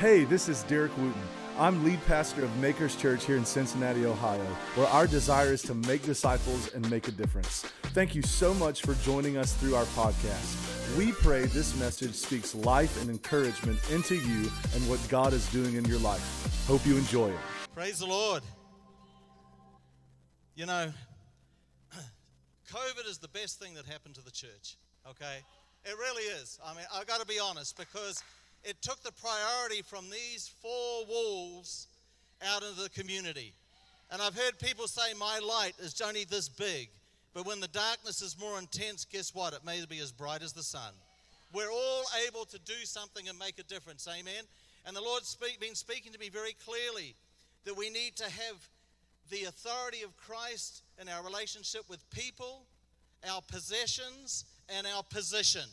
Hey, this is Derek Wooten. I'm lead pastor of Makers Church here in Cincinnati, Ohio, where our desire is to make disciples and make a difference. Thank you so much for joining us through our podcast. We pray this message speaks life and encouragement into you and what God is doing in your life. Hope you enjoy it. Praise the Lord. You know, COVID is the best thing that happened to the church, okay? It really is. I mean, I've got to be honest because it took the priority from these four walls out into the community. And I've heard people say, My light is only this big. But when the darkness is more intense, guess what? It may be as bright as the sun. We're all able to do something and make a difference. Amen. And the Lord's speak, been speaking to me very clearly that we need to have the authority of Christ in our relationship with people, our possessions, and our position.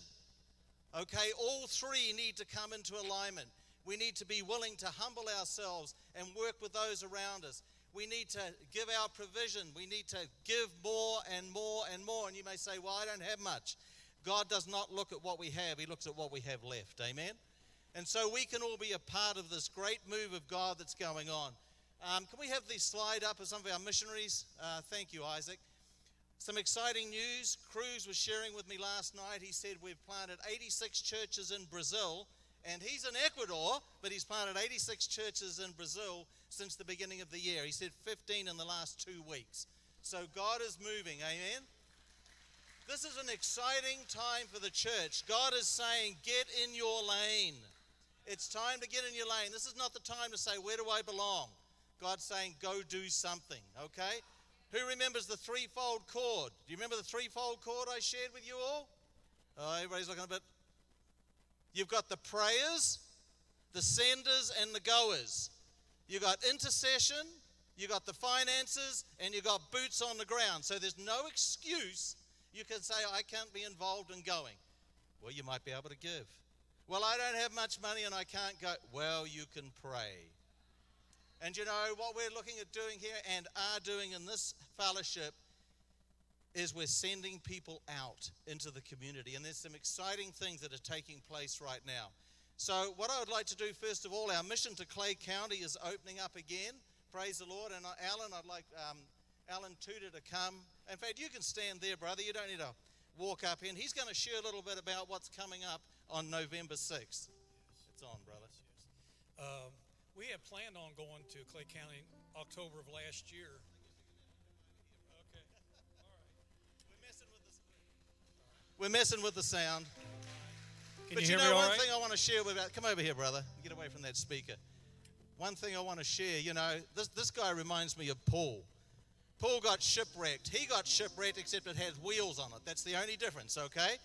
Okay, all three need to come into alignment. We need to be willing to humble ourselves and work with those around us. We need to give our provision. We need to give more and more and more. And you may say, Well, I don't have much. God does not look at what we have, He looks at what we have left. Amen? And so we can all be a part of this great move of God that's going on. Um, can we have the slide up of some of our missionaries? Uh, thank you, Isaac. Some exciting news. Cruz was sharing with me last night. He said we've planted 86 churches in Brazil, and he's in Ecuador, but he's planted 86 churches in Brazil since the beginning of the year. He said 15 in the last two weeks. So God is moving. Amen. This is an exciting time for the church. God is saying, get in your lane. It's time to get in your lane. This is not the time to say, where do I belong? God's saying, go do something, okay? Who remembers the threefold cord? Do you remember the threefold cord I shared with you all? Oh, everybody's looking a bit. You've got the prayers, the senders, and the goers. You've got intercession, you've got the finances, and you've got boots on the ground. So there's no excuse you can say, I can't be involved in going. Well, you might be able to give. Well, I don't have much money and I can't go. Well, you can pray. And you know what we're looking at doing here and are doing in this fellowship is we're sending people out into the community. And there's some exciting things that are taking place right now. So, what I would like to do, first of all, our mission to Clay County is opening up again. Praise the Lord. And uh, Alan, I'd like um, Alan Tudor to come. In fact, you can stand there, brother. You don't need to walk up in. He's going to share a little bit about what's coming up on November 6th. It's on, brother. Um, we had planned on going to Clay County October of last year. Okay. All right. We're messing with the, we're messing with the sound. Can but you, you, know, me one right? thing I want to share with come over here, brother. Get away from that speaker. One thing I want to share, you know, this, this guy reminds me of Paul. Paul got shipwrecked. He got shipwrecked, except it had wheels on it. That's the only difference, okay?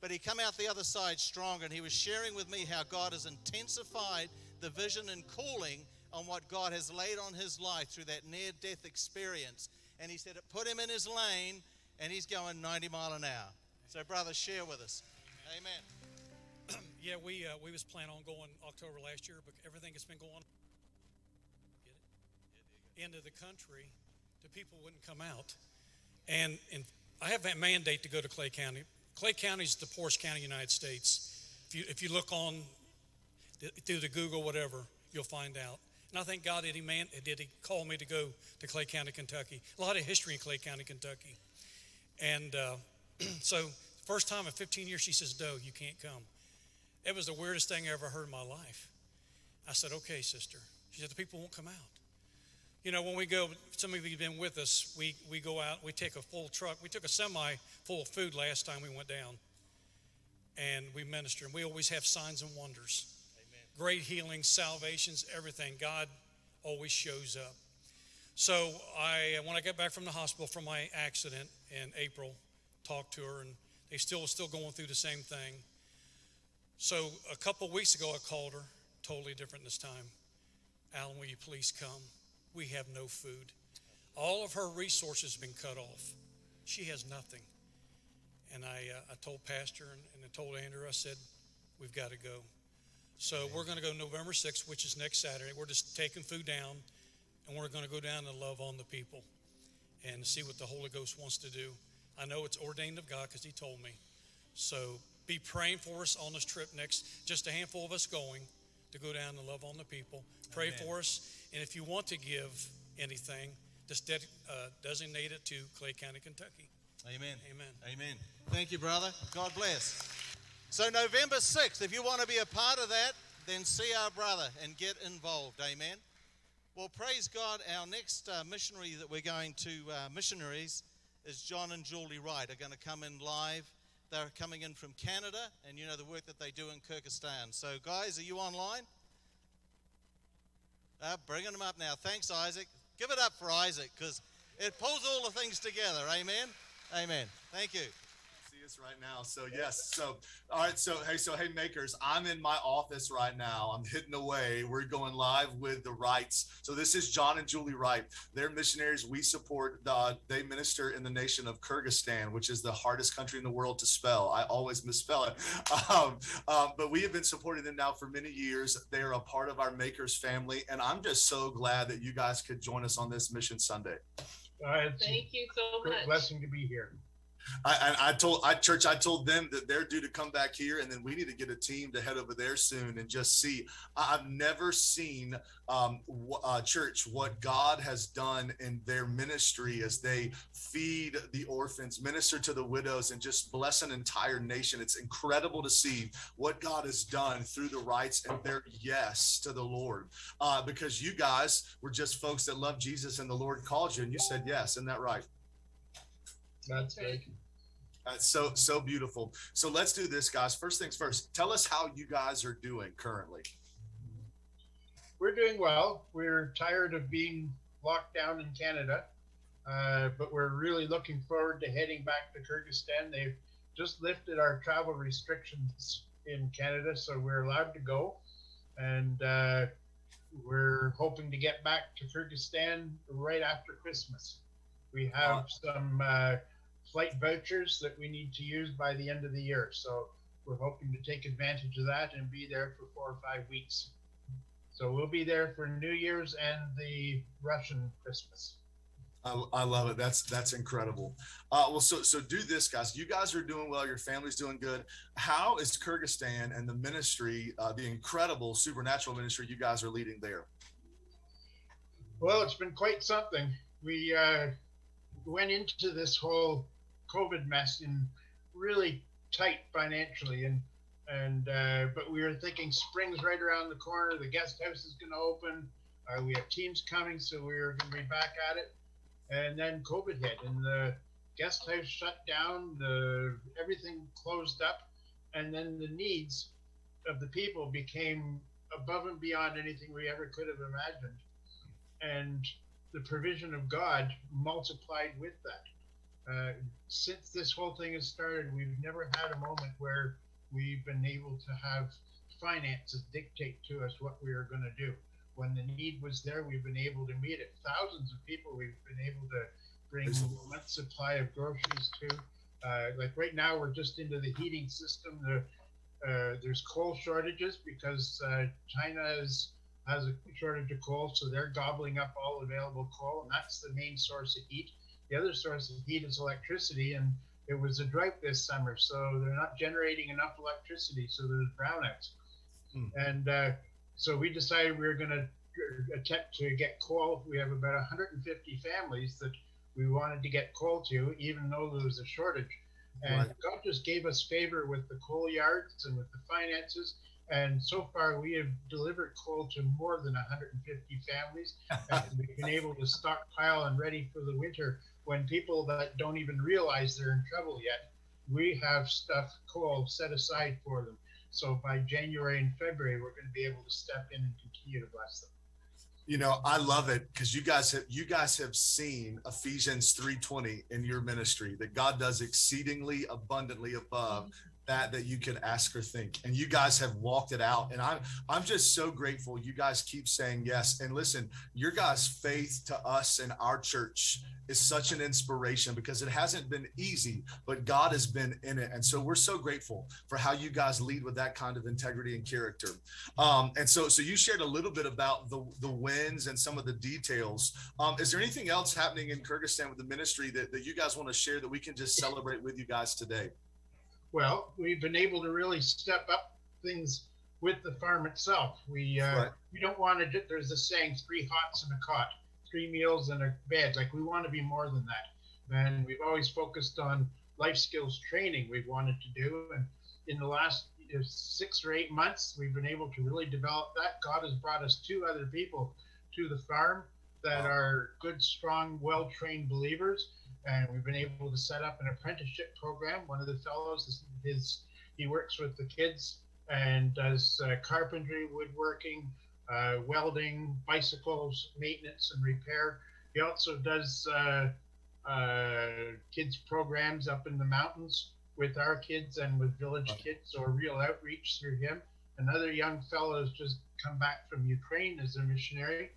But he come out the other side stronger, and he was sharing with me how God has intensified the vision and calling on what God has laid on his life through that near death experience. And he said it put him in his lane, and he's going 90 mile an hour. So, brother, share with us. Amen. Yeah, we uh, we was planning on going October last year, but everything that's been going get it? into the country, the people wouldn't come out. And and I have that mandate to go to Clay County. Clay County is the poorest county in the United States. If you if you look on through the Google whatever, you'll find out. And I thank God that he man did he call me to go to Clay County, Kentucky. A lot of history in Clay County, Kentucky. And uh, so, first time in 15 years, she says, "No, you can't come. It was the weirdest thing I ever heard in my life. I said, okay, sister. She said, the people won't come out. You know, when we go, some of you have been with us, we, we go out, we take a full truck. We took a semi full of food last time we went down. And we minister. And we always have signs and wonders. Great healings, salvations, everything. God always shows up. So I, when I got back from the hospital from my accident in April, talked to her, and they still still going through the same thing. So a couple weeks ago, I called her, totally different this time. Alan, will you please come? We have no food. All of her resources have been cut off. She has nothing. And I, uh, I told Pastor and, and I told Andrew, I said, we've got to go. So we're going to go November 6th, which is next Saturday. We're just taking food down, and we're going to go down and love on the people and see what the Holy Ghost wants to do. I know it's ordained of God because He told me. So be praying for us on this trip next. Just a handful of us going to go down and love on the people. Pray Amen. for us. And if you want to give anything, just de- uh, designate it to Clay County, Kentucky. Amen. Amen. Amen. Thank you, brother. God bless. So, November 6th, if you want to be a part of that, then see our brother and get involved. Amen. Well, praise God. Our next uh, missionary that we're going to, uh, missionaries, is John and Julie Wright, are going to come in live. They're coming in from Canada, and you know the work that they do in Kyrgyzstan. So, guys, are you online? Uh, bringing them up now. Thanks, Isaac. Give it up for Isaac because it pulls all the things together. Amen. Amen. Thank you. See us right now. So yes. So all right. So hey. So hey, makers. I'm in my office right now. I'm hidden away. We're going live with the Wrights. So this is John and Julie Wright. They're missionaries. We support. Uh, they minister in the nation of Kyrgyzstan, which is the hardest country in the world to spell. I always misspell it. Um, um, but we have been supporting them now for many years. They are a part of our makers family, and I'm just so glad that you guys could join us on this mission Sunday. Uh, Thank you so a great much. blessing to be here. I, I, I told I church I told them that they're due to come back here, and then we need to get a team to head over there soon and just see. I- I've never seen um, uh, church what God has done in their ministry as they feed the orphans, minister to the widows, and just bless an entire nation. It's incredible to see what God has done through the Wrights and their yes to the Lord. Uh, because you guys were just folks that love Jesus, and the Lord called you, and you said yes. Isn't that right? That's right. great. That's so so beautiful. So let's do this, guys. First things first. Tell us how you guys are doing currently. We're doing well. We're tired of being locked down in Canada, uh, but we're really looking forward to heading back to Kyrgyzstan. They've just lifted our travel restrictions in Canada, so we're allowed to go, and uh, we're hoping to get back to Kyrgyzstan right after Christmas. We have some uh, flight vouchers that we need to use by the end of the year, so we're hoping to take advantage of that and be there for four or five weeks. So we'll be there for New Year's and the Russian Christmas. I, I love it. That's that's incredible. Uh, well, so so do this, guys. You guys are doing well. Your family's doing good. How is Kyrgyzstan and the ministry, uh, the incredible supernatural ministry you guys are leading there? Well, it's been quite something. We uh, went into this whole COVID mess in really tight financially, and and uh, but we were thinking spring's right around the corner. The guest house is going to open. Uh, we have teams coming, so we are going to be back at it. And then COVID hit, and the guest house shut down. The everything closed up, and then the needs of the people became above and beyond anything we ever could have imagined and the provision of God multiplied with that. Uh, since this whole thing has started, we've never had a moment where we've been able to have finances dictate to us what we are going to do. When the need was there, we've been able to meet it. Thousands of people we've been able to bring a month's supply of groceries to. Uh, like right now, we're just into the heating system. The, uh, there's coal shortages because uh, China is has a shortage of coal, so they're gobbling up all available coal, and that's the main source of heat. The other source of heat is electricity, and it was a drought this summer, so they're not generating enough electricity, so there's brownouts. Hmm. And uh, so we decided we were going to attempt to get coal. We have about 150 families that we wanted to get coal to, even though there was a shortage. And Right. God just gave us favor with the coal yards and with the finances. And so far, we have delivered coal to more than 150 families. and we've been able to stockpile and ready for the winter when people that don't even realize they're in trouble yet, we have stuff called set aside for them. So by January and February, we're going to be able to step in and continue to bless them. You know, I love it because you guys have you guys have seen Ephesians 3:20 in your ministry that God does exceedingly abundantly above mm-hmm. That that you can ask or think. And you guys have walked it out. And i'm i'm just so grateful you guys keep saying yes. And listen your guys faith to us and our church is such an inspiration because it hasn't been easy but god has been in it. And so we're so grateful for how you guys lead with that kind of integrity and character. Um, and so so you shared a little bit about the the wins and some of the details. Um, is there anything else happening in kyrgyzstan with the ministry that, that you guys want to share that we can just celebrate with you guys today Well, we've been able to really step up things with the farm itself. We uh, Right. we don't want to. do- There's a saying: three hots and a cot, three meals and a bed. Like we want to be more than that. And we've always focused on life skills training. We've wanted to do, and in the last uh, six or eight months, we've been able to really develop that. God has brought us two other people to the farm that Wow. are good, strong, well-trained believers, and we've been able to set up an apprenticeship program. One of the fellows is his he works with the kids and does uh, carpentry, woodworking, uh, welding, bicycles, maintenance, and repair. He also does uh, uh, kids programs up in the mountains with our kids and with village kids, so a real outreach through him. Another young fellow has just come back from Ukraine as a missionary,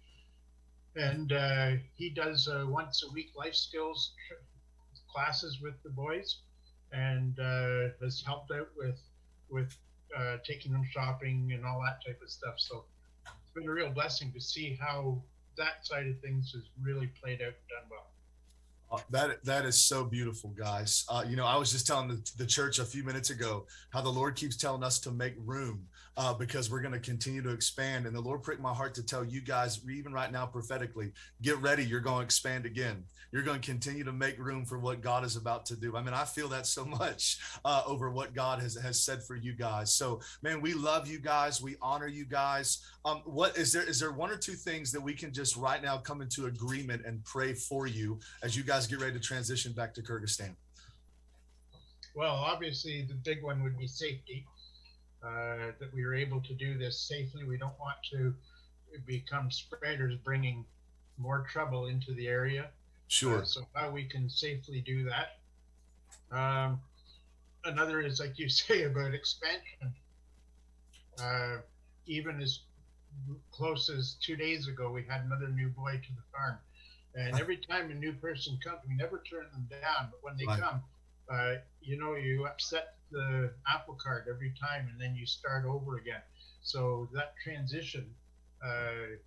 and uh, he does uh, once a week life skills classes with the boys, and uh, has helped out with with uh, taking them shopping and all that type of stuff. So it's been a real blessing to see how that side of things has really played out and done well. Uh, That that is so beautiful, guys. Uh, you know, I was just telling the, the church a few minutes ago how the Lord keeps telling us to make room uh, because we're going to continue to expand. And the Lord pricked my heart to tell you guys, even right now, prophetically, get ready. You're going to expand again. You're going to continue to make room for what God is about to do. I mean, I feel that so much uh, over what God has has said for you guys. So, man, we love you guys. We honor you guys. Um, what is there? Is there one or two things that we can just right now come into agreement and pray for you as you guys get ready to transition back to Kyrgyzstan? Well, obviously, the big one would be safety. Uh, that we are able to do this safely. We don't want to become spreaders, bringing more trouble into the area. Sure. Uh, so how we can safely do that. Um, another is like you say about expansion. Uh, even as close as two days ago, we had another new boy to the farm, and every time a new person comes, we never turn them down. But when they Right. come, uh, you know, you upset the apple cart every time, and then you start over again. So that transition, uh,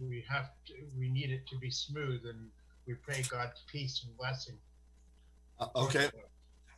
we have to, we need it to be smooth, and we pray God's peace and blessing. Uh, okay.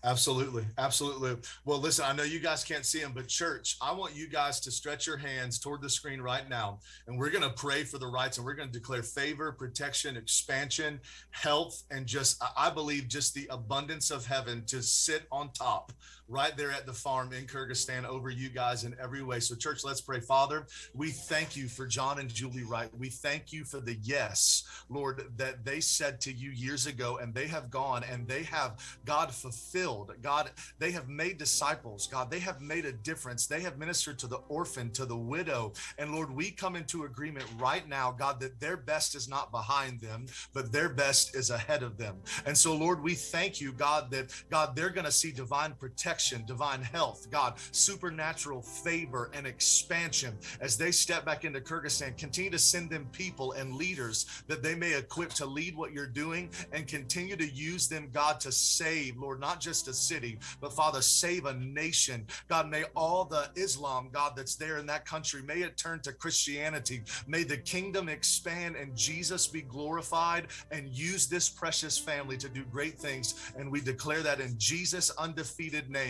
Absolutely. Absolutely. Well, listen, I know you guys can't see him, but church, I want you guys to stretch your hands toward the screen right now. And we're going to pray for the Wrights and we're going to declare favor, protection, expansion, health, and just, I- believe, just the abundance of heaven to sit on top right there at the farm in Kyrgyzstan over you guys in every way. So, church, let's pray. Father, we thank you for John and Julie Wright. We thank you for the yes, Lord, that they said to you years ago, and they have gone and they have, God, fulfilled. God, they have made disciples. God, they have made a difference. They have ministered to the orphan, to the widow. And Lord, we come into agreement right now, God, that their best is not behind them, but their best is ahead of them. And so, Lord, we thank you, God, that God, they're going to see divine protection, divine health, God, supernatural favor and expansion as they step back into Kyrgyzstan. Continue to send them people and leaders that they may equip to lead what you're doing and continue to use them, God, to save, Lord, not just a city, but Father, save a nation. God, may all the Islam, God, that's there in that country, may it turn to Christianity. May the kingdom expand and Jesus be glorified and use this precious family to do great things. And we declare that in Jesus' undefeated name.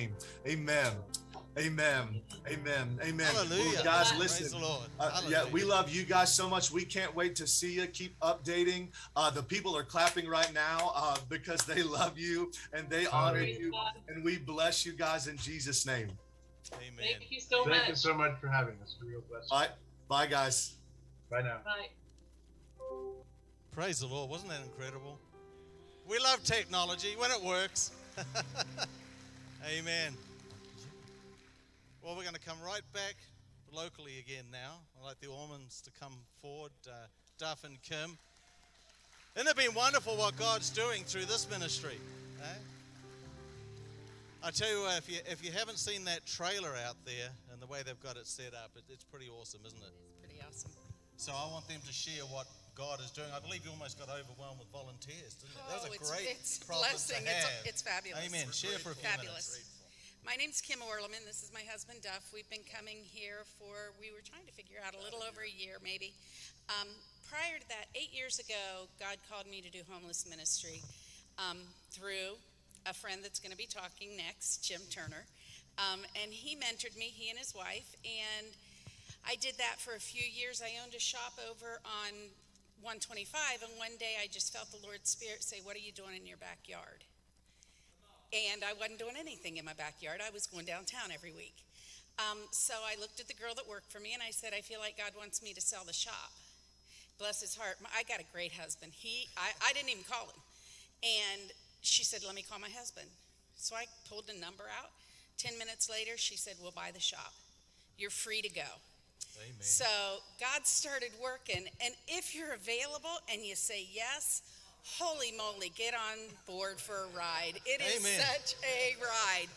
Amen. Amen. Amen. Amen. Hallelujah. Well, guys, Praise listen. the Lord. Uh, yeah, we love you guys so much. We can't wait to see you. Keep updating. Uh, the people are clapping right now uh, because they love you and they honor Praise you. And we bless you guys in Jesus' name. Amen. Thank you so Thank you much. so much for having us. Real blessing. Bye. Bye, guys. Bye now. Bye. Praise the Lord. Wasn't that incredible? We love technology when it works. Amen. Well, we're going to come right back locally again now. I'd like the Ormans to come forward, uh, Duff and Kim. Isn't it been wonderful what God's doing through this ministry? eh? I tell you, if you if you haven't seen that trailer out there and the way they've got it set up, it, it's pretty awesome, isn't it? It's pretty awesome. So I want them to share what God is doing. I believe you almost got overwhelmed with volunteers, didn't it? That was a Oh, it's, great it's blessing. It's, it's fabulous. Amen. Share for a few Fabulous. minutes. My name's Kim Orleman. This is my husband Duff. We've been coming here for, we were trying to figure out a little over a year maybe. Um, prior to that, eight years ago, God called me to do homeless ministry um, through a friend that's going to be talking next, Jim Turner. Um, and he mentored me, he and his wife, and I did that for a few years. I owned a shop over on 125, and one day I just felt the Lord's Spirit say, What are you doing in your backyard? And I wasn't doing anything in my backyard. I was going downtown every week. Um, so I looked at the girl that worked for me and I said, I feel like God wants me to sell the shop. Bless his heart. I got a great husband. He, I, I didn't even call him. And she said, Let me call my husband. So I pulled the number out. 10 minutes later, she said, We'll buy the shop. You're free to go. Amen. So God started working. And if you're available and you say yes, holy moly, get on board for a ride. It is Amen. such a ride.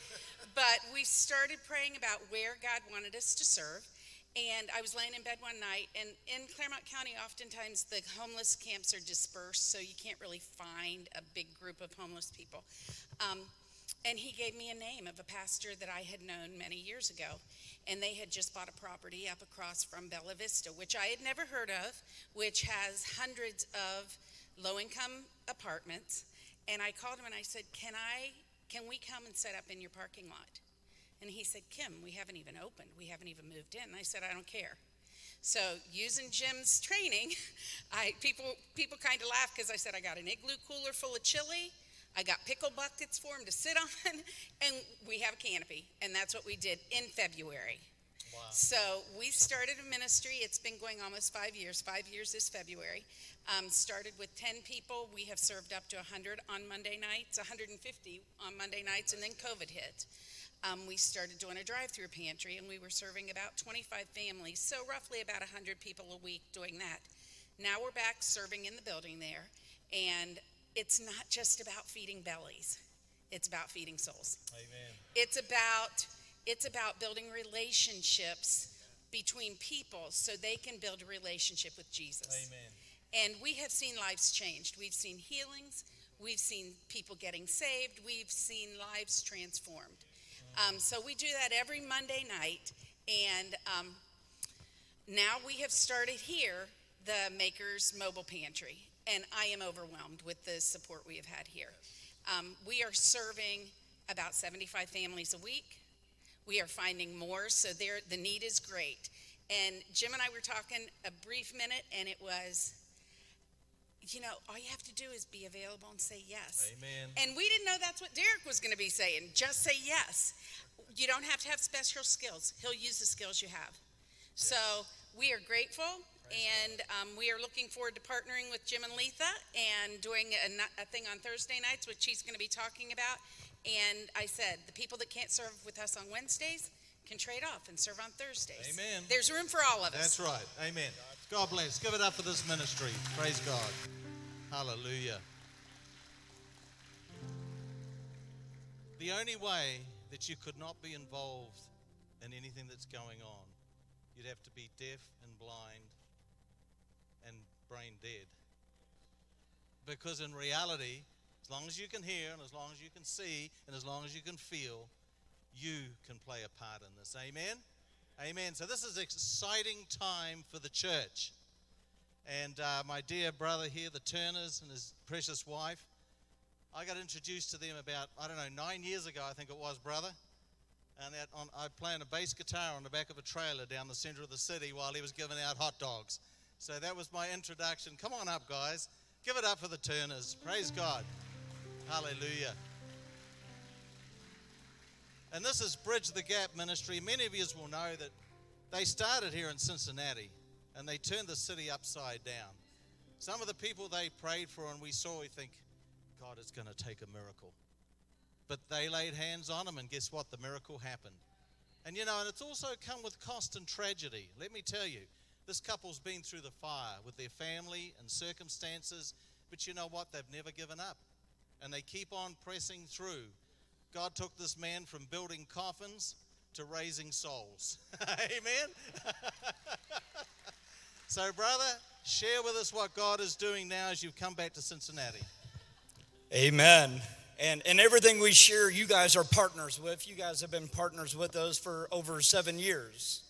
But we started praying about where God wanted us to serve. And I was laying in bed one night, and in Clermont County, oftentimes the homeless camps are dispersed, so you can't really find a big group of homeless people. Um, and he gave me a name of a pastor that I had known many years ago. And they had just bought a property up across from Bella Vista, which I had never heard of, which has hundreds of low income apartments. And I called him and I said, Can I can we come and set up in your parking lot? And he said, Kim, we haven't even opened. We haven't even moved in. And I said, I don't care. So using Jim's training, I people people kind of laugh because I said I got an igloo cooler full of chili. I got pickle buckets for him to sit on, and we have a canopy, and that's what we did in February. Wow. So we started a ministry. It's been going almost five years. Five years this February. Um, started with 10 people. We have served up to 100 on Monday nights, 150 on Monday nights, and then COVID hit. Um, we started doing a drive-through pantry, and we were serving about 25 families, so roughly about 100 people a week doing that. Now we're back serving in the building there, and it's not just about feeding bellies; it's about feeding souls. Amen. It's about it's about building relationships between people so they can build a relationship with Jesus. Amen. And we have seen lives changed. We've seen healings. We've seen people getting saved. We've seen lives transformed. Um, so we do that every Monday night. And um, now we have started here the Makers Mobile Pantry. And I am overwhelmed with the support we have had here. Um, we are serving about 75 families a week. We are finding more, so there the need is great. And Jim and I were talking a brief minute, and it was you know, all you have to do is be available and say yes. Amen. And we didn't know that's what Derek was going to be saying. Just say yes. You don't have to have special skills. He'll use the skills you have. Yes. So we are grateful, and um, we are looking forward to partnering with Jim and Letha and doing a, a thing on Thursday nights, which he's going to be talking about. And I said, the people that can't serve with us on Wednesdays can trade off and serve on Thursdays. Amen. There's room for all of us. That's right. Amen. God bless. Give it up for this ministry. Praise God. Hallelujah. The only way that you could not be involved in anything that's going on, you'd have to be deaf and blind brain dead. Because in reality, as long as you can hear and as long as you can see and as long as you can feel, you can play a part in this. Amen? Amen. So this is an exciting time for the church. And uh, my dear brother here, the Turners, and his precious wife, I got introduced to them about, I don't know, nine years ago, I think it was, brother. And on, I playing a bass guitar on the back of a trailer down the center of the city while he was giving out hot dogs. So that was my introduction. Come on up, guys. Give it up for the Turners. Praise God. Hallelujah. And this is Bridge the Gap Ministry. Many of you will know that they started here in Cincinnati and they turned the city upside down. Some of the people they prayed for and we saw, we think, God is going to take a miracle. But they laid hands on them, and guess what? The miracle happened. And you know, and it's also come with cost and tragedy. Let me tell you, this couple's been through the fire with their family and circumstances, but you know what? They've never given up. And they keep on pressing through. God took this man from building coffins to raising souls. Amen. So, brother, share with us what God is doing now as you've come back to Cincinnati. Amen. And, and everything we share, you guys are partners with. You guys have been partners with us for over seven years.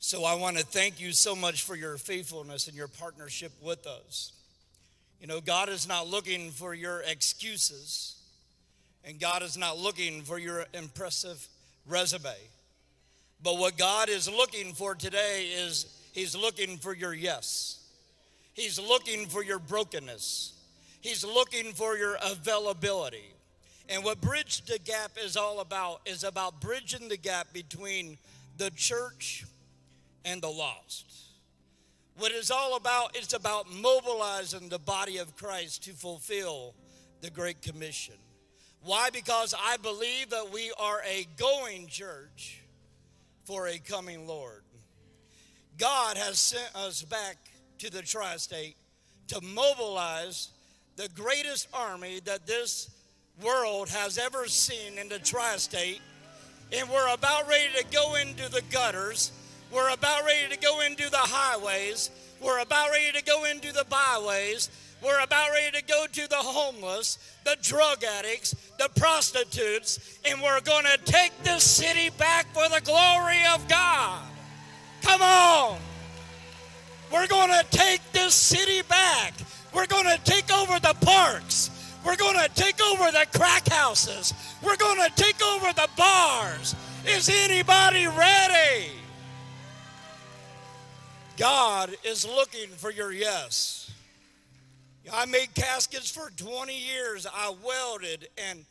So I want to thank you so much for your faithfulness and your partnership with us. You know, God is not looking for your excuses, and God is not looking for your impressive resume. But what God is looking for today is He's looking for your yes. He's looking for your brokenness. He's looking for your availability. And what Bridge the Gap is all about is about bridging the gap between the church and the lost. What it's all about is about mobilizing the body of Christ to fulfill the Great Commission. Why? Because I believe that we are a going church for a coming Lord. God has sent us back to the tri state to mobilize the greatest army that this world has ever seen in the tri state. And we're about ready to go into the gutters. We're about ready to go into the highways. We're about ready to go into the byways. We're about ready to go to the homeless, the drug addicts, the prostitutes, and we're going to take this city back for the glory of God. Come on. We're going to take this city back. We're going to take over the parks. We're going to take over the crack houses. We're going to take over the bars. Is anybody ready? God is looking for your yes. I made caskets for 20 years. I welded and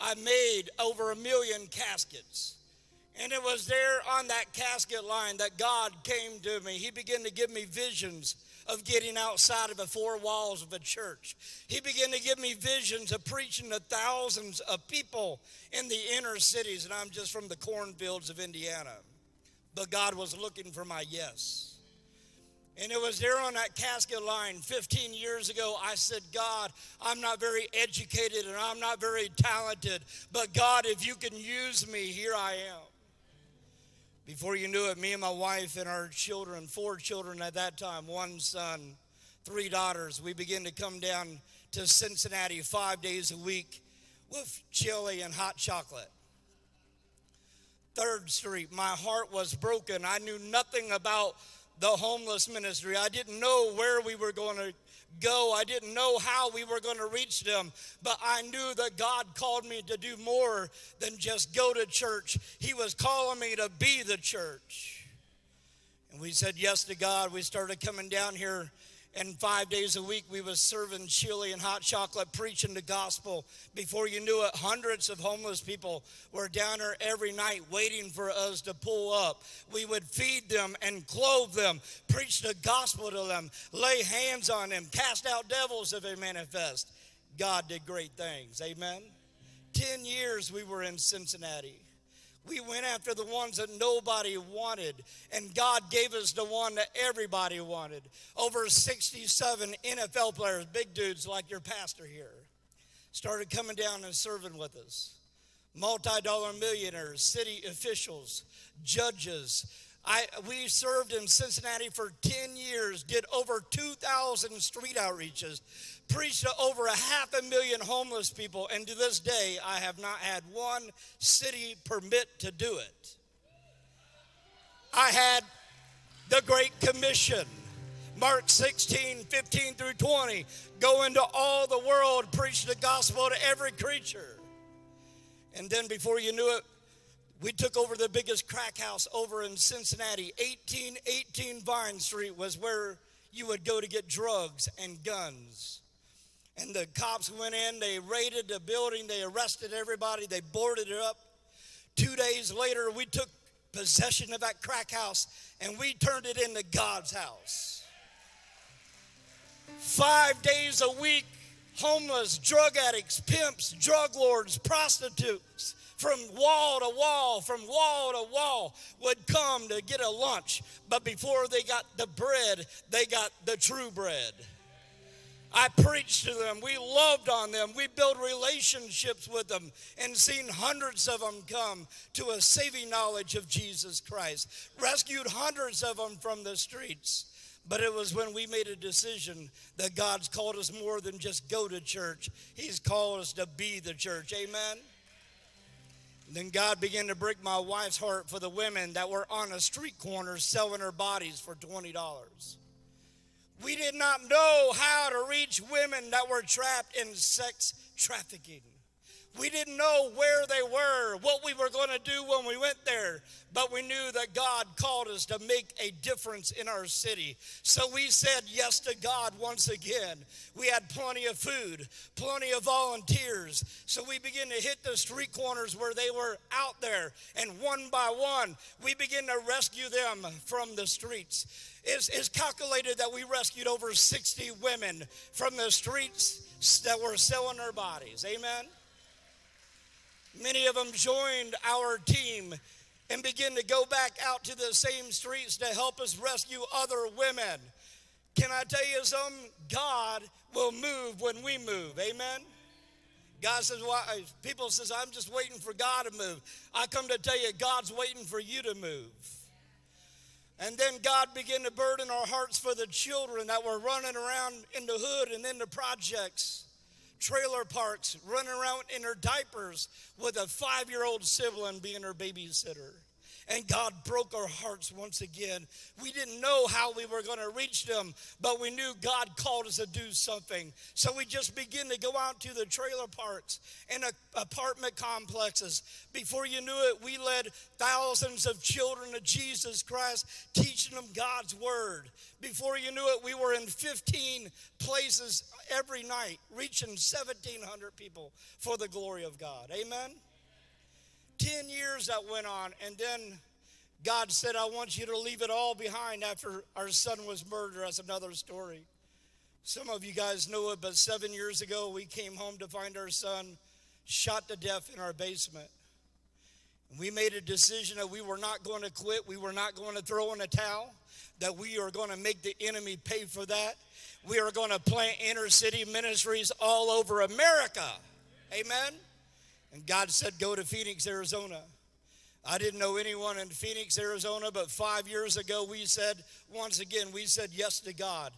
I made over a million caskets. And it was there on that casket line that God came to me. He began to give me visions of getting outside of the four walls of a church. He began to give me visions of preaching to thousands of people in the inner cities, and I'm just from the cornfields of Indiana. But God was looking for my yes. And it was there on that casket line 15 years ago. I said, God, I'm not very educated and I'm not very talented, but God, if you can use me, here I am. Before you knew it, me and my wife and our children, four children at that time, one son, three daughters, we began to come down to Cincinnati five days a week with chili and hot chocolate. Third Street, my heart was broken. I knew nothing about the homeless ministry. I didn't know where we were going to go. I didn't know how we were going to reach them, but I knew that God called me to do more than just go to church. He was calling me to be the church. And we said yes to God. We started coming down here and five days a week we was serving chili and hot chocolate preaching the gospel. Before you knew it hundreds of homeless people were down there every night waiting for us to pull up. We would feed them and clothe them preach the gospel to them lay hands on them cast out devils if they manifest. God did great things. Amen. 10 years we were in cincinnati we went after the ones that nobody wanted, and God gave us the one that everybody wanted. Over 67 NFL players, big dudes like your pastor here, started coming down and serving with us. Multi dollar millionaires, city officials, judges, I, we served in Cincinnati for 10 years, did over 2,000 street outreaches, preached to over a half a million homeless people, and to this day, I have not had one city permit to do it. I had the Great Commission. Mark 16, 15 through 20. Go into all the world, preach the gospel to every creature. And then before you knew it, we took over the biggest crack house over in Cincinnati. 1818 Vine Street was where you would go to get drugs and guns. And the cops went in, they raided the building, they arrested everybody, they boarded it up. Two days later, we took possession of that crack house and we turned it into God's house. Five days a week, homeless, drug addicts, pimps, drug lords, prostitutes from wall to wall, from wall to wall, would come to get a lunch. But before they got the bread, they got the true bread. I preached to them. We loved on them. We built relationships with them and seen hundreds of them come to a saving knowledge of Jesus Christ. Rescued hundreds of them from the streets. But it was when we made a decision that God's called us more than just go to church. He's called us to be the church. Amen. Then God began to break my wife's heart for the women that were on a street corner selling their bodies for $20. We did not know how to reach women that were trapped in sex trafficking. We didn't know where they were, what we were going to do when we went there, but we knew that God called us to make a difference in our city. So we said yes to God once again. We had plenty of food, plenty of volunteers. So we began to hit the street corners where they were out there, and one by one, we began to rescue them from the streets. It's, it's calculated that we rescued over 60 women from the streets that were selling their bodies. Amen. Many of them joined our team and began to go back out to the same streets to help us rescue other women. Can I tell you something? God will move when we move. Amen. God says, well, people says, I'm just waiting for God to move. I come to tell you, God's waiting for you to move. And then God began to burden our hearts for the children that were running around in the hood and in the projects trailer parks, running around in her diapers with a five year old sibling being her babysitter. And God broke our hearts once again. We didn't know how we were going to reach them, but we knew God called us to do something. So we just began to go out to the trailer parks and apartment complexes. Before you knew it, we led thousands of children to Jesus Christ, teaching them God's word. Before you knew it, we were in 15 places every night, reaching 1,700 people for the glory of God. Amen. 10 years that went on, and then God said, I want you to leave it all behind after our son was murdered. That's another story. Some of you guys know it, but seven years ago, we came home to find our son shot to death in our basement. And we made a decision that we were not going to quit, we were not going to throw in a towel, that we are going to make the enemy pay for that. We are going to plant inner city ministries all over America. Amen. And God said, Go to Phoenix, Arizona. I didn't know anyone in Phoenix, Arizona, but five years ago we said, once again, we said yes to God.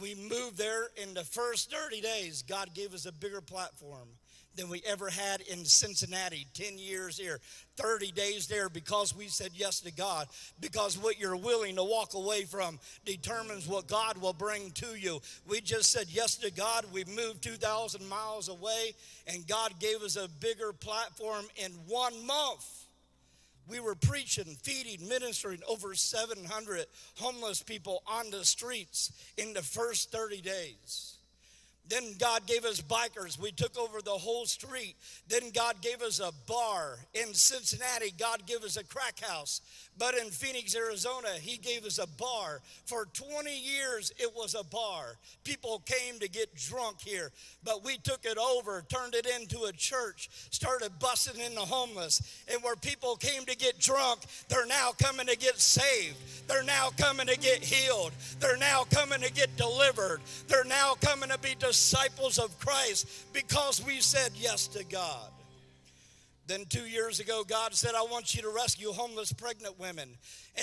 We moved there in the first 30 days. God gave us a bigger platform than we ever had in Cincinnati. 10 years here, 30 days there because we said yes to God. Because what you're willing to walk away from determines what God will bring to you. We just said yes to God. We moved 2,000 miles away, and God gave us a bigger platform in one month. We were preaching, feeding, ministering over 700 homeless people on the streets in the first 30 days. Then God gave us bikers. We took over the whole street. Then God gave us a bar. In Cincinnati, God gave us a crack house. But in Phoenix, Arizona, He gave us a bar. For 20 years, it was a bar. People came to get drunk here. But we took it over, turned it into a church, started busing in the homeless. And where people came to get drunk, they're now coming to get saved. They're now coming to get healed. They're now coming to get delivered. They're now coming to be disciples of Christ because we said yes to God. Then two years ago, God said, I want you to rescue homeless pregnant women.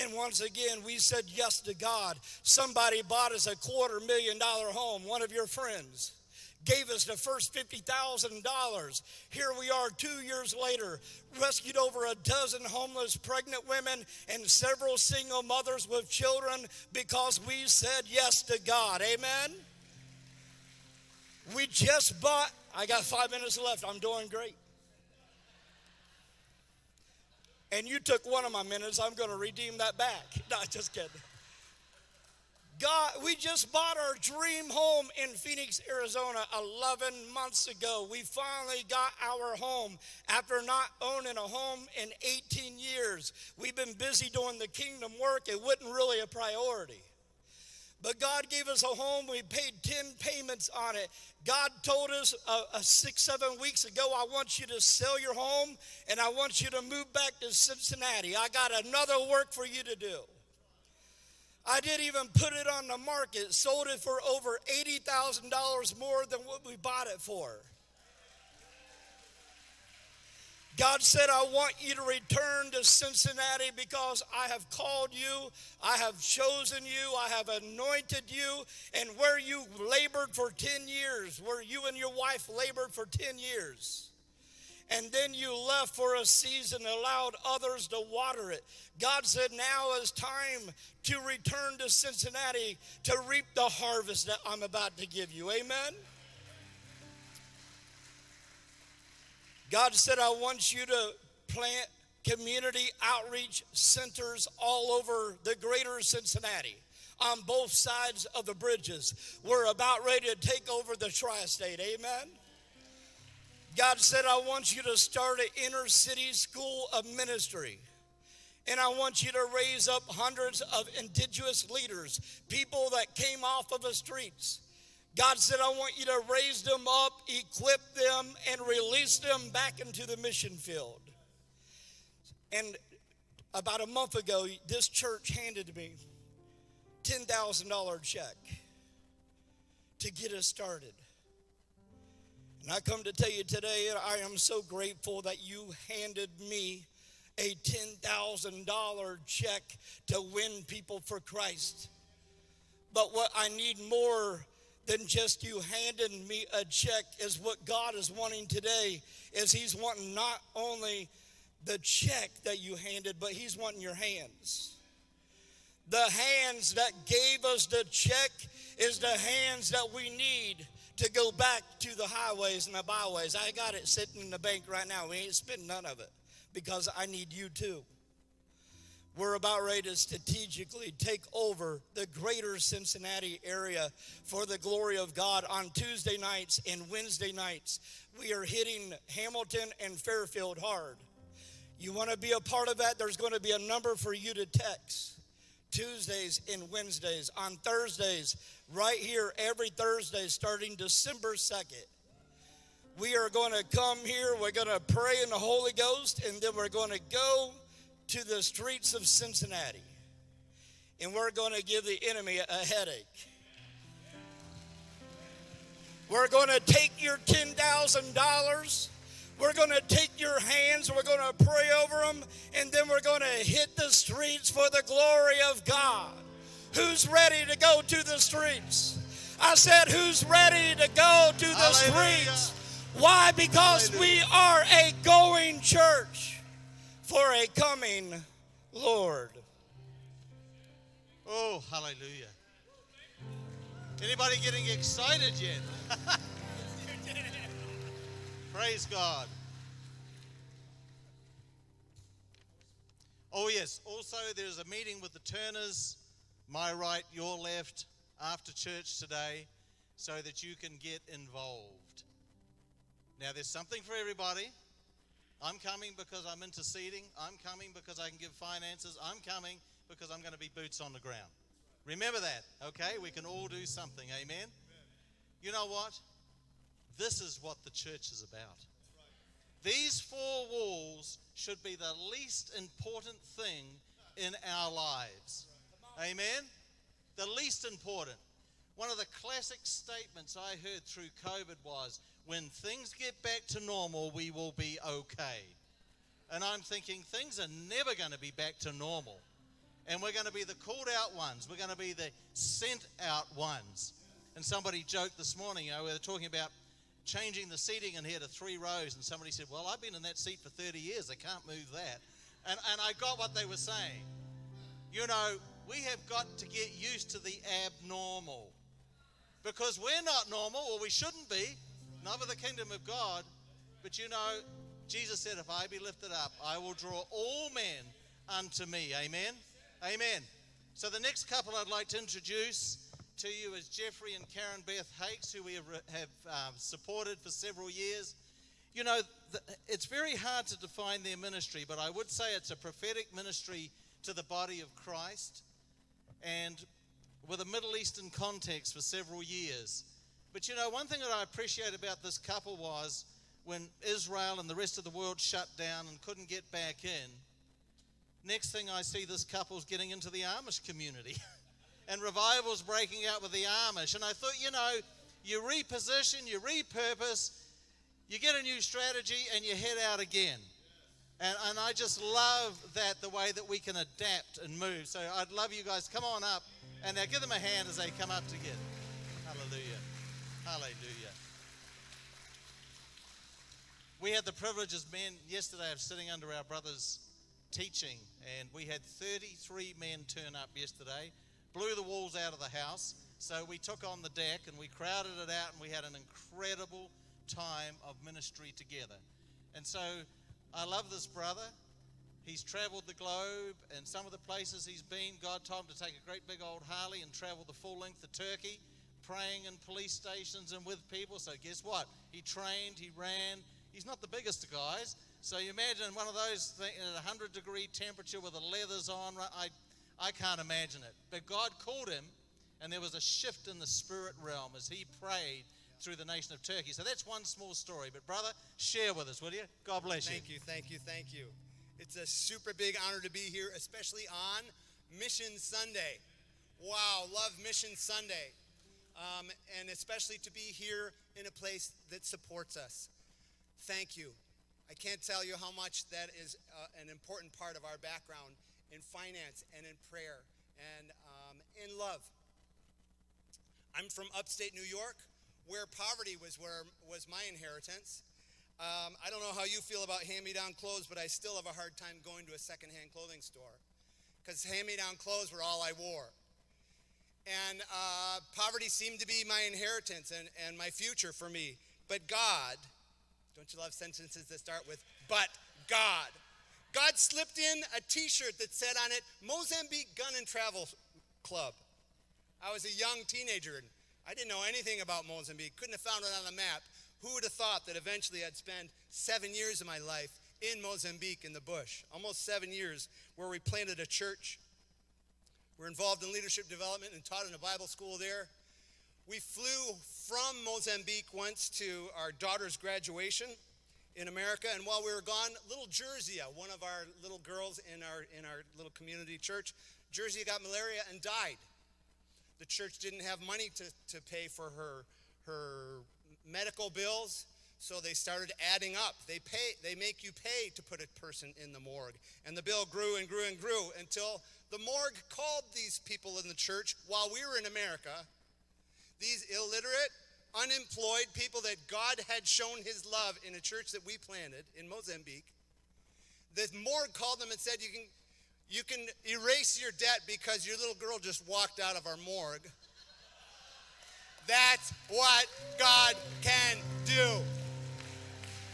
And once again, we said yes to God. Somebody bought us a quarter million dollar home, one of your friends gave us the first $50,000. Here we are two years later, rescued over a dozen homeless pregnant women and several single mothers with children because we said yes to God. Amen? We just bought, I got five minutes left. I'm doing great. And you took one of my minutes. I'm going to redeem that back. No, just kidding. God, we just bought our dream home in Phoenix, Arizona 11 months ago. We finally got our home after not owning a home in 18 years. We've been busy doing the kingdom work, it wasn't really a priority. But God gave us a home. We paid 10 payments on it. God told us uh, uh, six, seven weeks ago, I want you to sell your home and I want you to move back to Cincinnati. I got another work for you to do. I didn't even put it on the market, sold it for over $80,000 more than what we bought it for. God said, I want you to return to Cincinnati because I have called you, I have chosen you, I have anointed you, and where you labored for 10 years, where you and your wife labored for 10 years, and then you left for a season, allowed others to water it. God said, Now is time to return to Cincinnati to reap the harvest that I'm about to give you. Amen. God said, I want you to plant community outreach centers all over the greater Cincinnati on both sides of the bridges. We're about ready to take over the tri state. Amen. God said, I want you to start an inner city school of ministry. And I want you to raise up hundreds of indigenous leaders, people that came off of the streets. God said, I want you to raise them up, equip them, and release them back into the mission field. And about a month ago, this church handed me $10,000 check to get us started. And I come to tell you today, I am so grateful that you handed me a $10,000 check to win people for Christ. But what I need more than just you handing me a check is what God is wanting today is he's wanting not only the check that you handed, but he's wanting your hands. The hands that gave us the check is the hands that we need to go back to the highways and the byways. I got it sitting in the bank right now. We ain't spending none of it because I need you too. We're about ready to strategically take over the greater Cincinnati area for the glory of God on Tuesday nights and Wednesday nights. We are hitting Hamilton and Fairfield hard. You want to be a part of that? There's going to be a number for you to text. Tuesdays and Wednesdays. On Thursdays, right here every Thursday starting December 2nd we are going to come here, we're going to pray in the Holy Ghost, and then we're going to go to the streets of Cincinnati. And we're going to give the enemy a headache. We're going to take your $10,000. We're going to take your hands, we're going to pray over them, and then we're going to hit the streets for the glory of God. Who's ready to go to the streets? I said, Who's ready to go to the Hallelujah. streets? Why? Because we are a going church for a coming Lord. Oh, hallelujah. Anybody getting excited yet? Praise God. Oh, yes. Also, there's a meeting with the Turners, my right, your left, after church today, so that you can get involved. Now, there's something for everybody. I'm coming because I'm interceding. I'm coming because I can give finances. I'm coming because I'm going to be boots on the ground. Remember that, okay? We can all do something. Amen? You know what? This is what the church is about. These four walls should be the least important thing in our lives. Amen? The least important. One of the classic statements I heard through COVID was when things get back to normal, we will be okay. And I'm thinking things are never going to be back to normal. And we're going to be the called out ones. We're going to be the sent out ones. And somebody joked this morning, you know, we were talking about changing the seating in here to three rows. And somebody said, Well, I've been in that seat for 30 years. I can't move that. And, and I got what they were saying. You know, we have got to get used to the abnormal. Because we're not normal, or we shouldn't be not of the kingdom of God, but you know, Jesus said, If I be lifted up, I will draw all men unto me. Amen. Amen. So the next couple I'd like to introduce to you is Jeffrey and Karen Beth Hakes, who we have, have um, supported for several years. You know, the, it's very hard to define their ministry, but I would say it's a prophetic ministry to the body of Christ and with a Middle Eastern context for several years. But you know, one thing that I appreciate about this couple was when Israel and the rest of the world shut down and couldn't get back in, next thing I see this couple's getting into the Amish community. and revivals breaking out with the Amish. And I thought, you know, you reposition, you repurpose, you get a new strategy, and you head out again. And, and I just love that, the way that we can adapt and move. So I'd love you guys, come on up and now give them a hand as they come up together. Hallelujah. We had the privilege as men yesterday of sitting under our brother's teaching, and we had 33 men turn up yesterday, blew the walls out of the house. So we took on the deck and we crowded it out, and we had an incredible time of ministry together. And so I love this brother. He's traveled the globe, and some of the places he's been, God told him to take a great big old Harley and travel the full length of Turkey, praying in police stations and with people. So, guess what? He trained, he ran. He's not the biggest of guys. So, you imagine one of those things at uh, 100 degree temperature with the leathers on. I, I can't imagine it. But God called him, and there was a shift in the spirit realm as he prayed through the nation of Turkey. So that's one small story. But, brother, share with us, will you? God bless you. Thank you, thank you, thank you. It's a super big honor to be here, especially on Mission Sunday. Wow, love Mission Sunday. Um, and especially to be here in a place that supports us. Thank you. I can't tell you how much that is uh, an important part of our background in finance and in prayer and um, in love. I'm from upstate New York, where poverty was where was my inheritance. Um, I don't know how you feel about hand me down clothes, but I still have a hard time going to a secondhand clothing store because hand me down clothes were all I wore. And uh, poverty seemed to be my inheritance and, and my future for me. But God, don't you love sentences that start with, but God? God slipped in a t shirt that said on it, Mozambique Gun and Travel Club. I was a young teenager and I didn't know anything about Mozambique, couldn't have found it on the map. Who would have thought that eventually I'd spend seven years of my life in Mozambique in the bush? Almost seven years where we planted a church. We're involved in leadership development and taught in a Bible school there. We flew from Mozambique once to our daughter's graduation in America, and while we were gone, little Jersey, one of our little girls in our in our little community church, Jersey got malaria and died. The church didn't have money to, to pay for her her medical bills, so they started adding up. They pay they make you pay to put a person in the morgue. And the bill grew and grew and grew until the morgue called these people in the church while we were in America, these illiterate, unemployed people that God had shown his love in a church that we planted in Mozambique. The morgue called them and said, You can you can erase your debt because your little girl just walked out of our morgue. That's what God can do.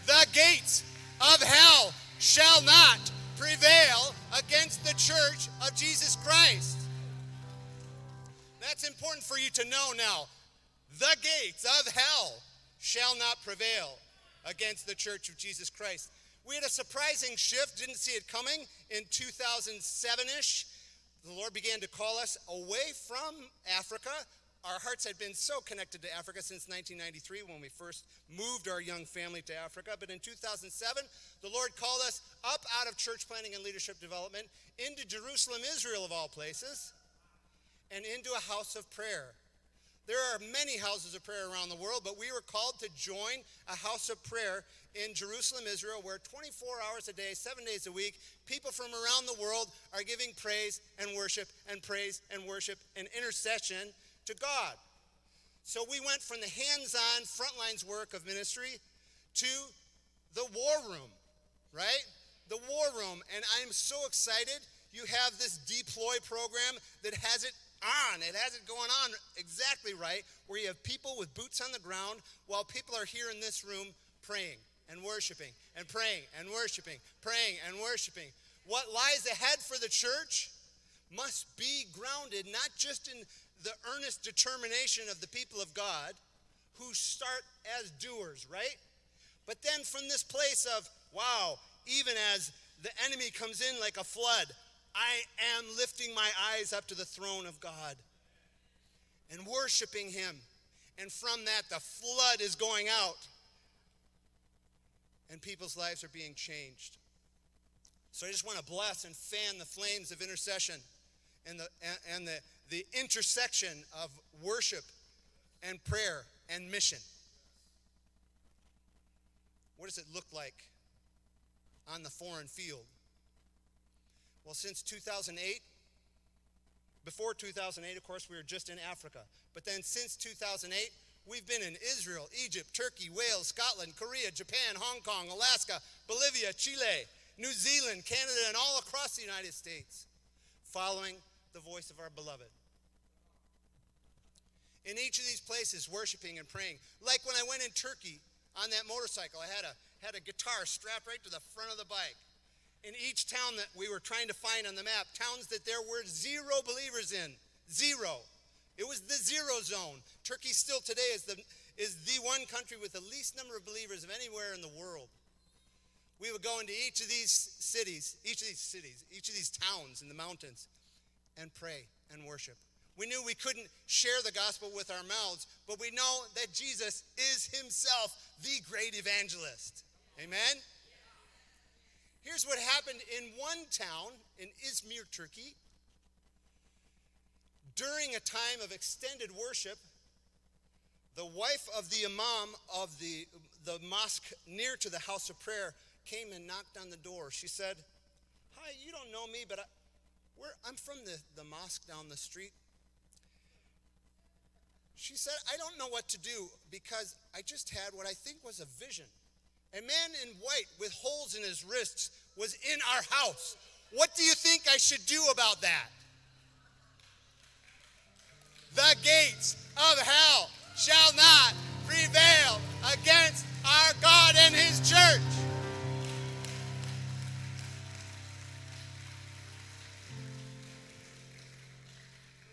The gates of hell shall not prevail against the church of Jesus Christ. That's important for you to know now. The gates of hell shall not prevail against the church of Jesus Christ. We had a surprising shift, didn't see it coming in 2007 ish. The Lord began to call us away from Africa our hearts had been so connected to Africa since 1993 when we first moved our young family to Africa. But in 2007, the Lord called us up out of church planning and leadership development into Jerusalem, Israel, of all places, and into a house of prayer. There are many houses of prayer around the world, but we were called to join a house of prayer in Jerusalem, Israel, where 24 hours a day, seven days a week, people from around the world are giving praise and worship and praise and worship and intercession to God. So we went from the hands on frontlines work of ministry to the war room, right? The war room. And I'm so excited you have this deploy program that has it on. It has it going on exactly right, where you have people with boots on the ground while people are here in this room praying and worshiping and praying and worshiping, praying and worshiping. What lies ahead for the church must be grounded not just in the earnest determination of the people of God who start as doers, right? But then from this place of, wow, even as the enemy comes in like a flood, I am lifting my eyes up to the throne of God and worshiping Him. And from that, the flood is going out, and people's lives are being changed. So I just want to bless and fan the flames of intercession and the, and, the, the intersection of worship and prayer and mission. What does it look like on the foreign field? Well, since 2008, before 2008, of course, we were just in Africa. But then since 2008, we've been in Israel, Egypt, Turkey, Wales, Scotland, Korea, Japan, Hong Kong, Alaska, Bolivia, Chile, New Zealand, Canada, and all across the United States, following the voice of our beloved. In each of these places, worshiping and praying. Like when I went in Turkey on that motorcycle, I had a had a guitar strapped right to the front of the bike. In each town that we were trying to find on the map, towns that there were zero believers in, zero. It was the zero zone. Turkey still today is the, is the one country with the least number of believers of anywhere in the world. We would go into each of these cities, each of these cities, each of these towns in the mountains, and pray and worship. We knew we couldn't share the gospel with our mouths, but we know that Jesus is himself the great evangelist. Amen? Here's what happened in one town in Izmir, Turkey. During a time of extended worship, the wife of the imam of the, the mosque near to the house of prayer came and knocked on the door. She said, Hi, you don't know me, but I'm from the, the mosque down the street. She said, I don't know what to do because I just had what I think was a vision. A man in white with holes in his wrists was in our house. What do you think I should do about that? The gates of hell shall not prevail against our God and his church.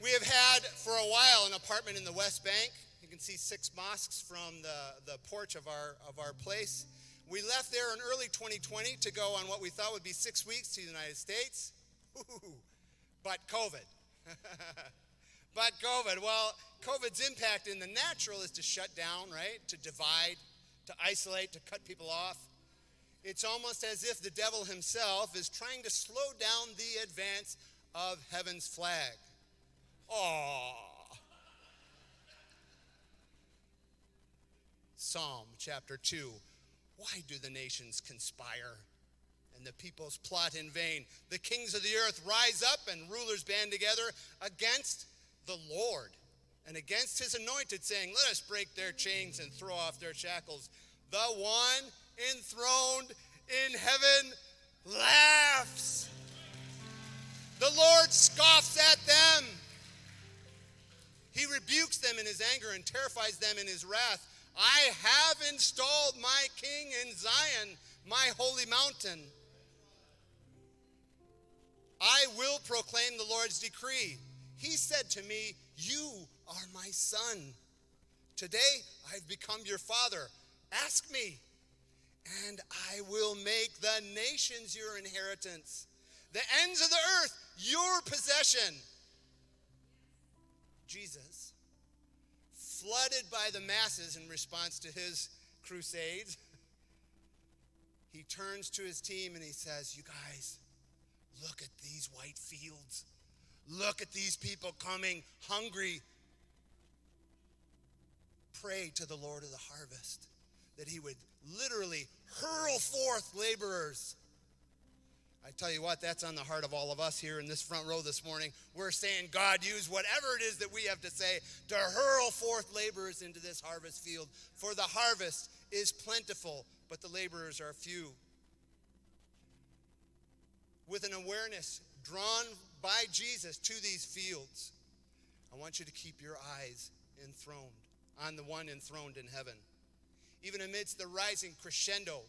We have had for a while an apartment in the West Bank. You can see six mosques from the, the porch of our, of our place. We left there in early 2020 to go on what we thought would be six weeks to the United States. Ooh, but COVID. but COVID. Well, COVID's impact in the natural is to shut down, right? To divide, to isolate, to cut people off. It's almost as if the devil himself is trying to slow down the advance of heaven's flag. Psalm chapter 2. Why do the nations conspire and the peoples plot in vain? The kings of the earth rise up and rulers band together against the Lord and against his anointed, saying, Let us break their chains and throw off their shackles. The one enthroned in heaven laughs. The Lord scoffs at them. He rebukes them in his anger and terrifies them in his wrath. I have installed my king in Zion, my holy mountain. I will proclaim the Lord's decree. He said to me, You are my son. Today I've become your father. Ask me, and I will make the nations your inheritance, the ends of the earth your possession. Jesus, flooded by the masses in response to his crusades, he turns to his team and he says, You guys, look at these white fields. Look at these people coming hungry. Pray to the Lord of the harvest that he would literally hurl forth laborers I tell you what, that's on the heart of all of us here in this front row this morning. We're saying, God, use whatever it is that we have to say to hurl forth laborers into this harvest field. For the harvest is plentiful, but the laborers are few. With an awareness drawn by Jesus to these fields, I want you to keep your eyes enthroned on the one enthroned in heaven. Even amidst the rising crescendo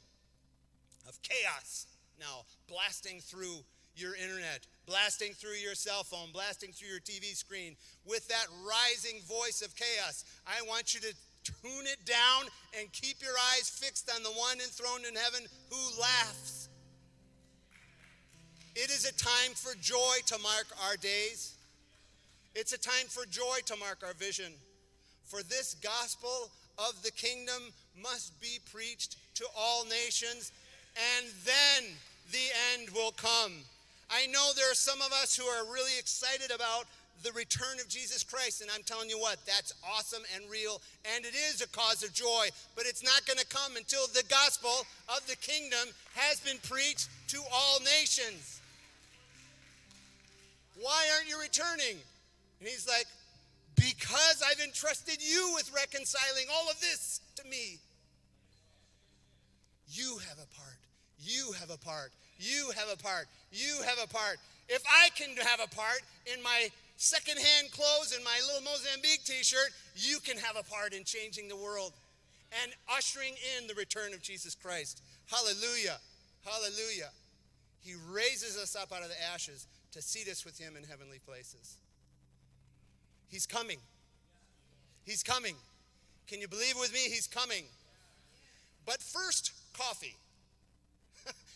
of chaos now, blasting through your internet, blasting through your cell phone, blasting through your TV screen with that rising voice of chaos. I want you to tune it down and keep your eyes fixed on the one enthroned in heaven who laughs. It is a time for joy to mark our days. It's a time for joy to mark our vision. For this gospel of the kingdom must be preached to all nations, and then the end will come. I know there are some of us who are really excited about the return of Jesus Christ. And I'm telling you what, that's awesome and real. And it is a cause of joy. But it's not going to come until the gospel of the kingdom has been preached to all nations. Why aren't you returning? And he's like, Because I've entrusted you with reconciling all of this to me. You have a part. You have a part. You have a part. You have a part. If I can have a part in my secondhand clothes and my little Mozambique t shirt, you can have a part in changing the world and ushering in the return of Jesus Christ. Hallelujah. Hallelujah. He raises us up out of the ashes to seat us with Him in heavenly places. He's coming. He's coming. Can you believe with me? He's coming. But first, coffee.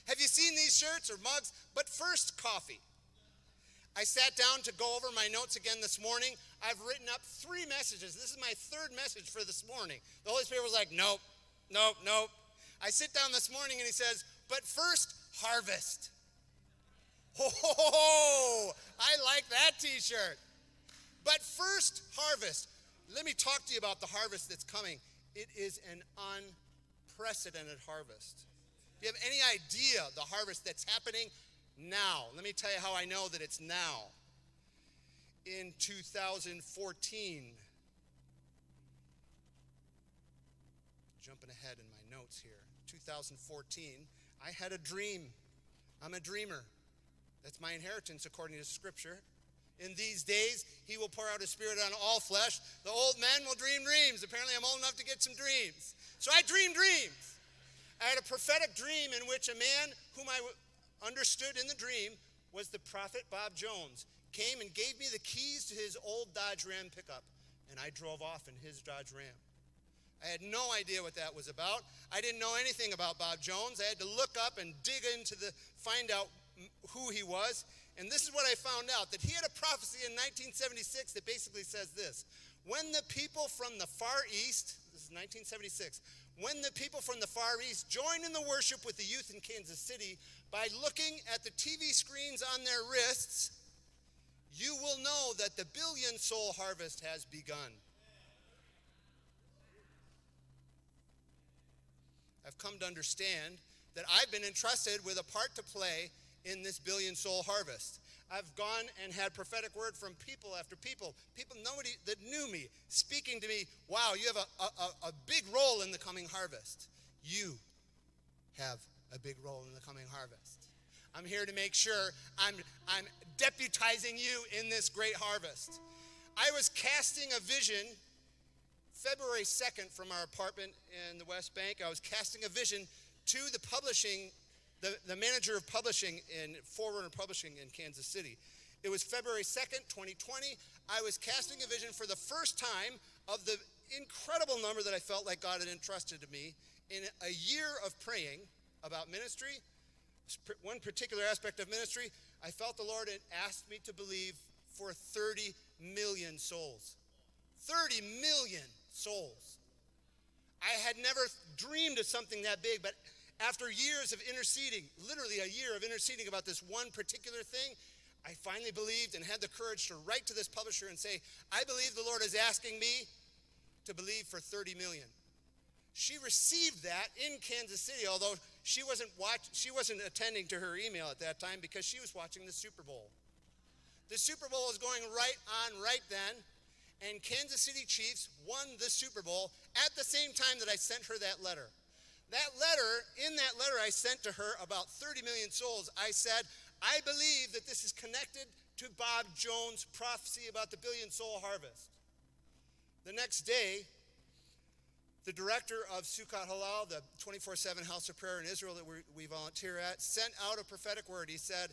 Have you seen these shirts or mugs? But first, coffee. I sat down to go over my notes again this morning. I've written up three messages. This is my third message for this morning. The Holy Spirit was like, nope, nope, nope. I sit down this morning and he says, but first, harvest. Oh, I like that t shirt. But first, harvest. Let me talk to you about the harvest that's coming. It is an unprecedented harvest. You have any idea the harvest that's happening now? Let me tell you how I know that it's now. In 2014, jumping ahead in my notes here, 2014, I had a dream. I'm a dreamer. That's my inheritance according to Scripture. In these days, he will pour out his spirit on all flesh. The old men will dream dreams. Apparently, I'm old enough to get some dreams. So I dream dreams. I had a prophetic dream in which a man whom I understood in the dream was the prophet Bob Jones. Came and gave me the keys to his old Dodge Ram pickup, and I drove off in his Dodge Ram. I had no idea what that was about. I didn't know anything about Bob Jones. I had to look up and dig into the find out who he was. And this is what I found out that he had a prophecy in 1976 that basically says this When the people from the Far East, this is 1976, when the people from the Far East join in the worship with the youth in Kansas City by looking at the TV screens on their wrists, you will know that the billion soul harvest has begun. I've come to understand that I've been entrusted with a part to play in this billion soul harvest. I've gone and had prophetic word from people after people, people nobody that knew me, speaking to me, wow, you have a, a, a big role in the coming harvest. You have a big role in the coming harvest. I'm here to make sure I'm, I'm deputizing you in this great harvest. I was casting a vision February 2nd from our apartment in the West Bank. I was casting a vision to the publishing the, the manager of publishing in Forerunner Publishing in Kansas City. It was February 2nd, 2020. I was casting a vision for the first time of the incredible number that I felt like God had entrusted to me in a year of praying about ministry, one particular aspect of ministry. I felt the Lord had asked me to believe for 30 million souls. 30 million souls. I had never dreamed of something that big, but after years of interceding, literally a year of interceding about this one particular thing, I finally believed and had the courage to write to this publisher and say, I believe the Lord is asking me to believe for 30 million. She received that in Kansas City, although she wasn't watch, she wasn't attending to her email at that time because she was watching the Super Bowl. The Super Bowl was going right on right then, and Kansas City Chiefs won the Super Bowl at the same time that I sent her that letter. That letter, in that letter I sent to her about 30 million souls, I said, I believe that this is connected to Bob Jones' prophecy about the billion soul harvest. The next day, the director of Succat Hallel, the 24 7 house of prayer in Israel that we volunteer at, sent out a prophetic word. He said,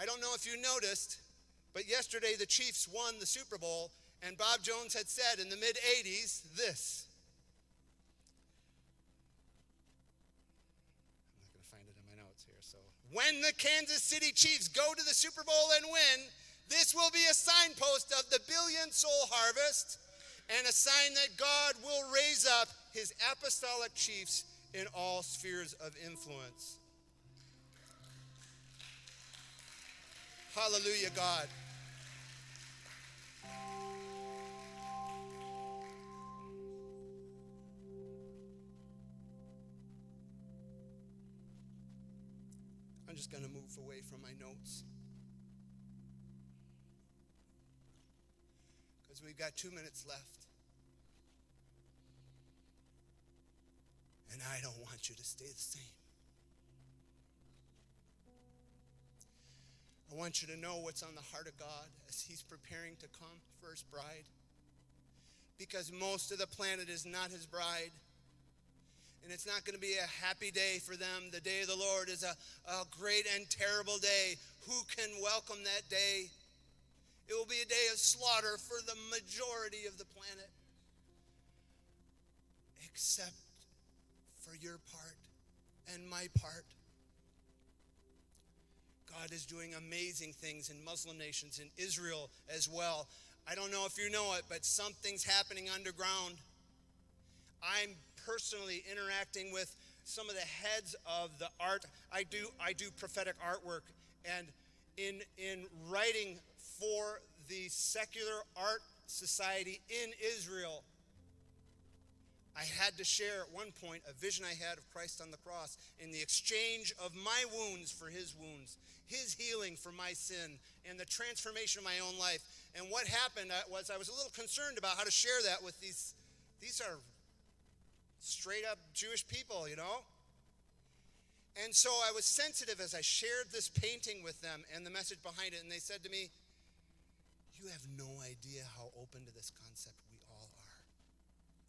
I don't know if you noticed, but yesterday the Chiefs won the Super Bowl, and Bob Jones had said in the mid 80s this when the Kansas City Chiefs go to the Super Bowl and win, this will be a signpost of the billion soul harvest and a sign that God will raise up his apostolic chiefs in all spheres of influence. Hallelujah, God. I'm just going to move away from my notes. Because we've got two minutes left. And I don't want you to stay the same. I want you to know what's on the heart of God as He's preparing to come for His bride. Because most of the planet is not His bride. And it's not going to be a happy day for them. The day of the Lord is a, a great and terrible day. Who can welcome that day? It will be a day of slaughter for the majority of the planet, except for your part and my part. God is doing amazing things in Muslim nations, in Israel as well. I don't know if you know it, but something's happening underground. Personally interacting with some of the heads of the art. I do I do prophetic artwork, and in in writing for the secular art society in Israel, I had to share at one point a vision I had of Christ on the cross in the exchange of my wounds for his wounds, his healing for my sin, and the transformation of my own life. And what happened was I was a little concerned about how to share that with these, these are straight up Jewish people, you know? And so I was sensitive as I shared this painting with them and the message behind it. And they said to me, You have no idea how open to this concept we all are.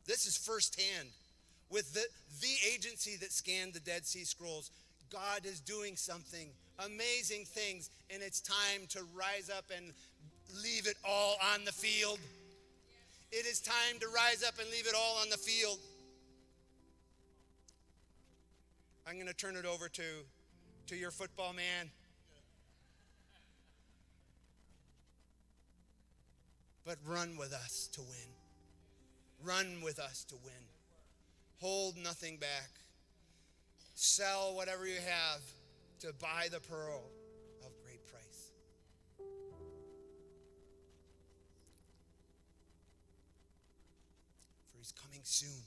This is firsthand. With the, the agency that scanned the Dead Sea Scrolls, God is doing something, amazing things, and it's time to rise up and leave it all on the field. It is time to rise up and leave it all on the field. I'm going to turn it over to, to your football man. But run with us to win. Run with us to win. Hold nothing back. Sell whatever you have to buy the pearl of great price. For he's coming soon,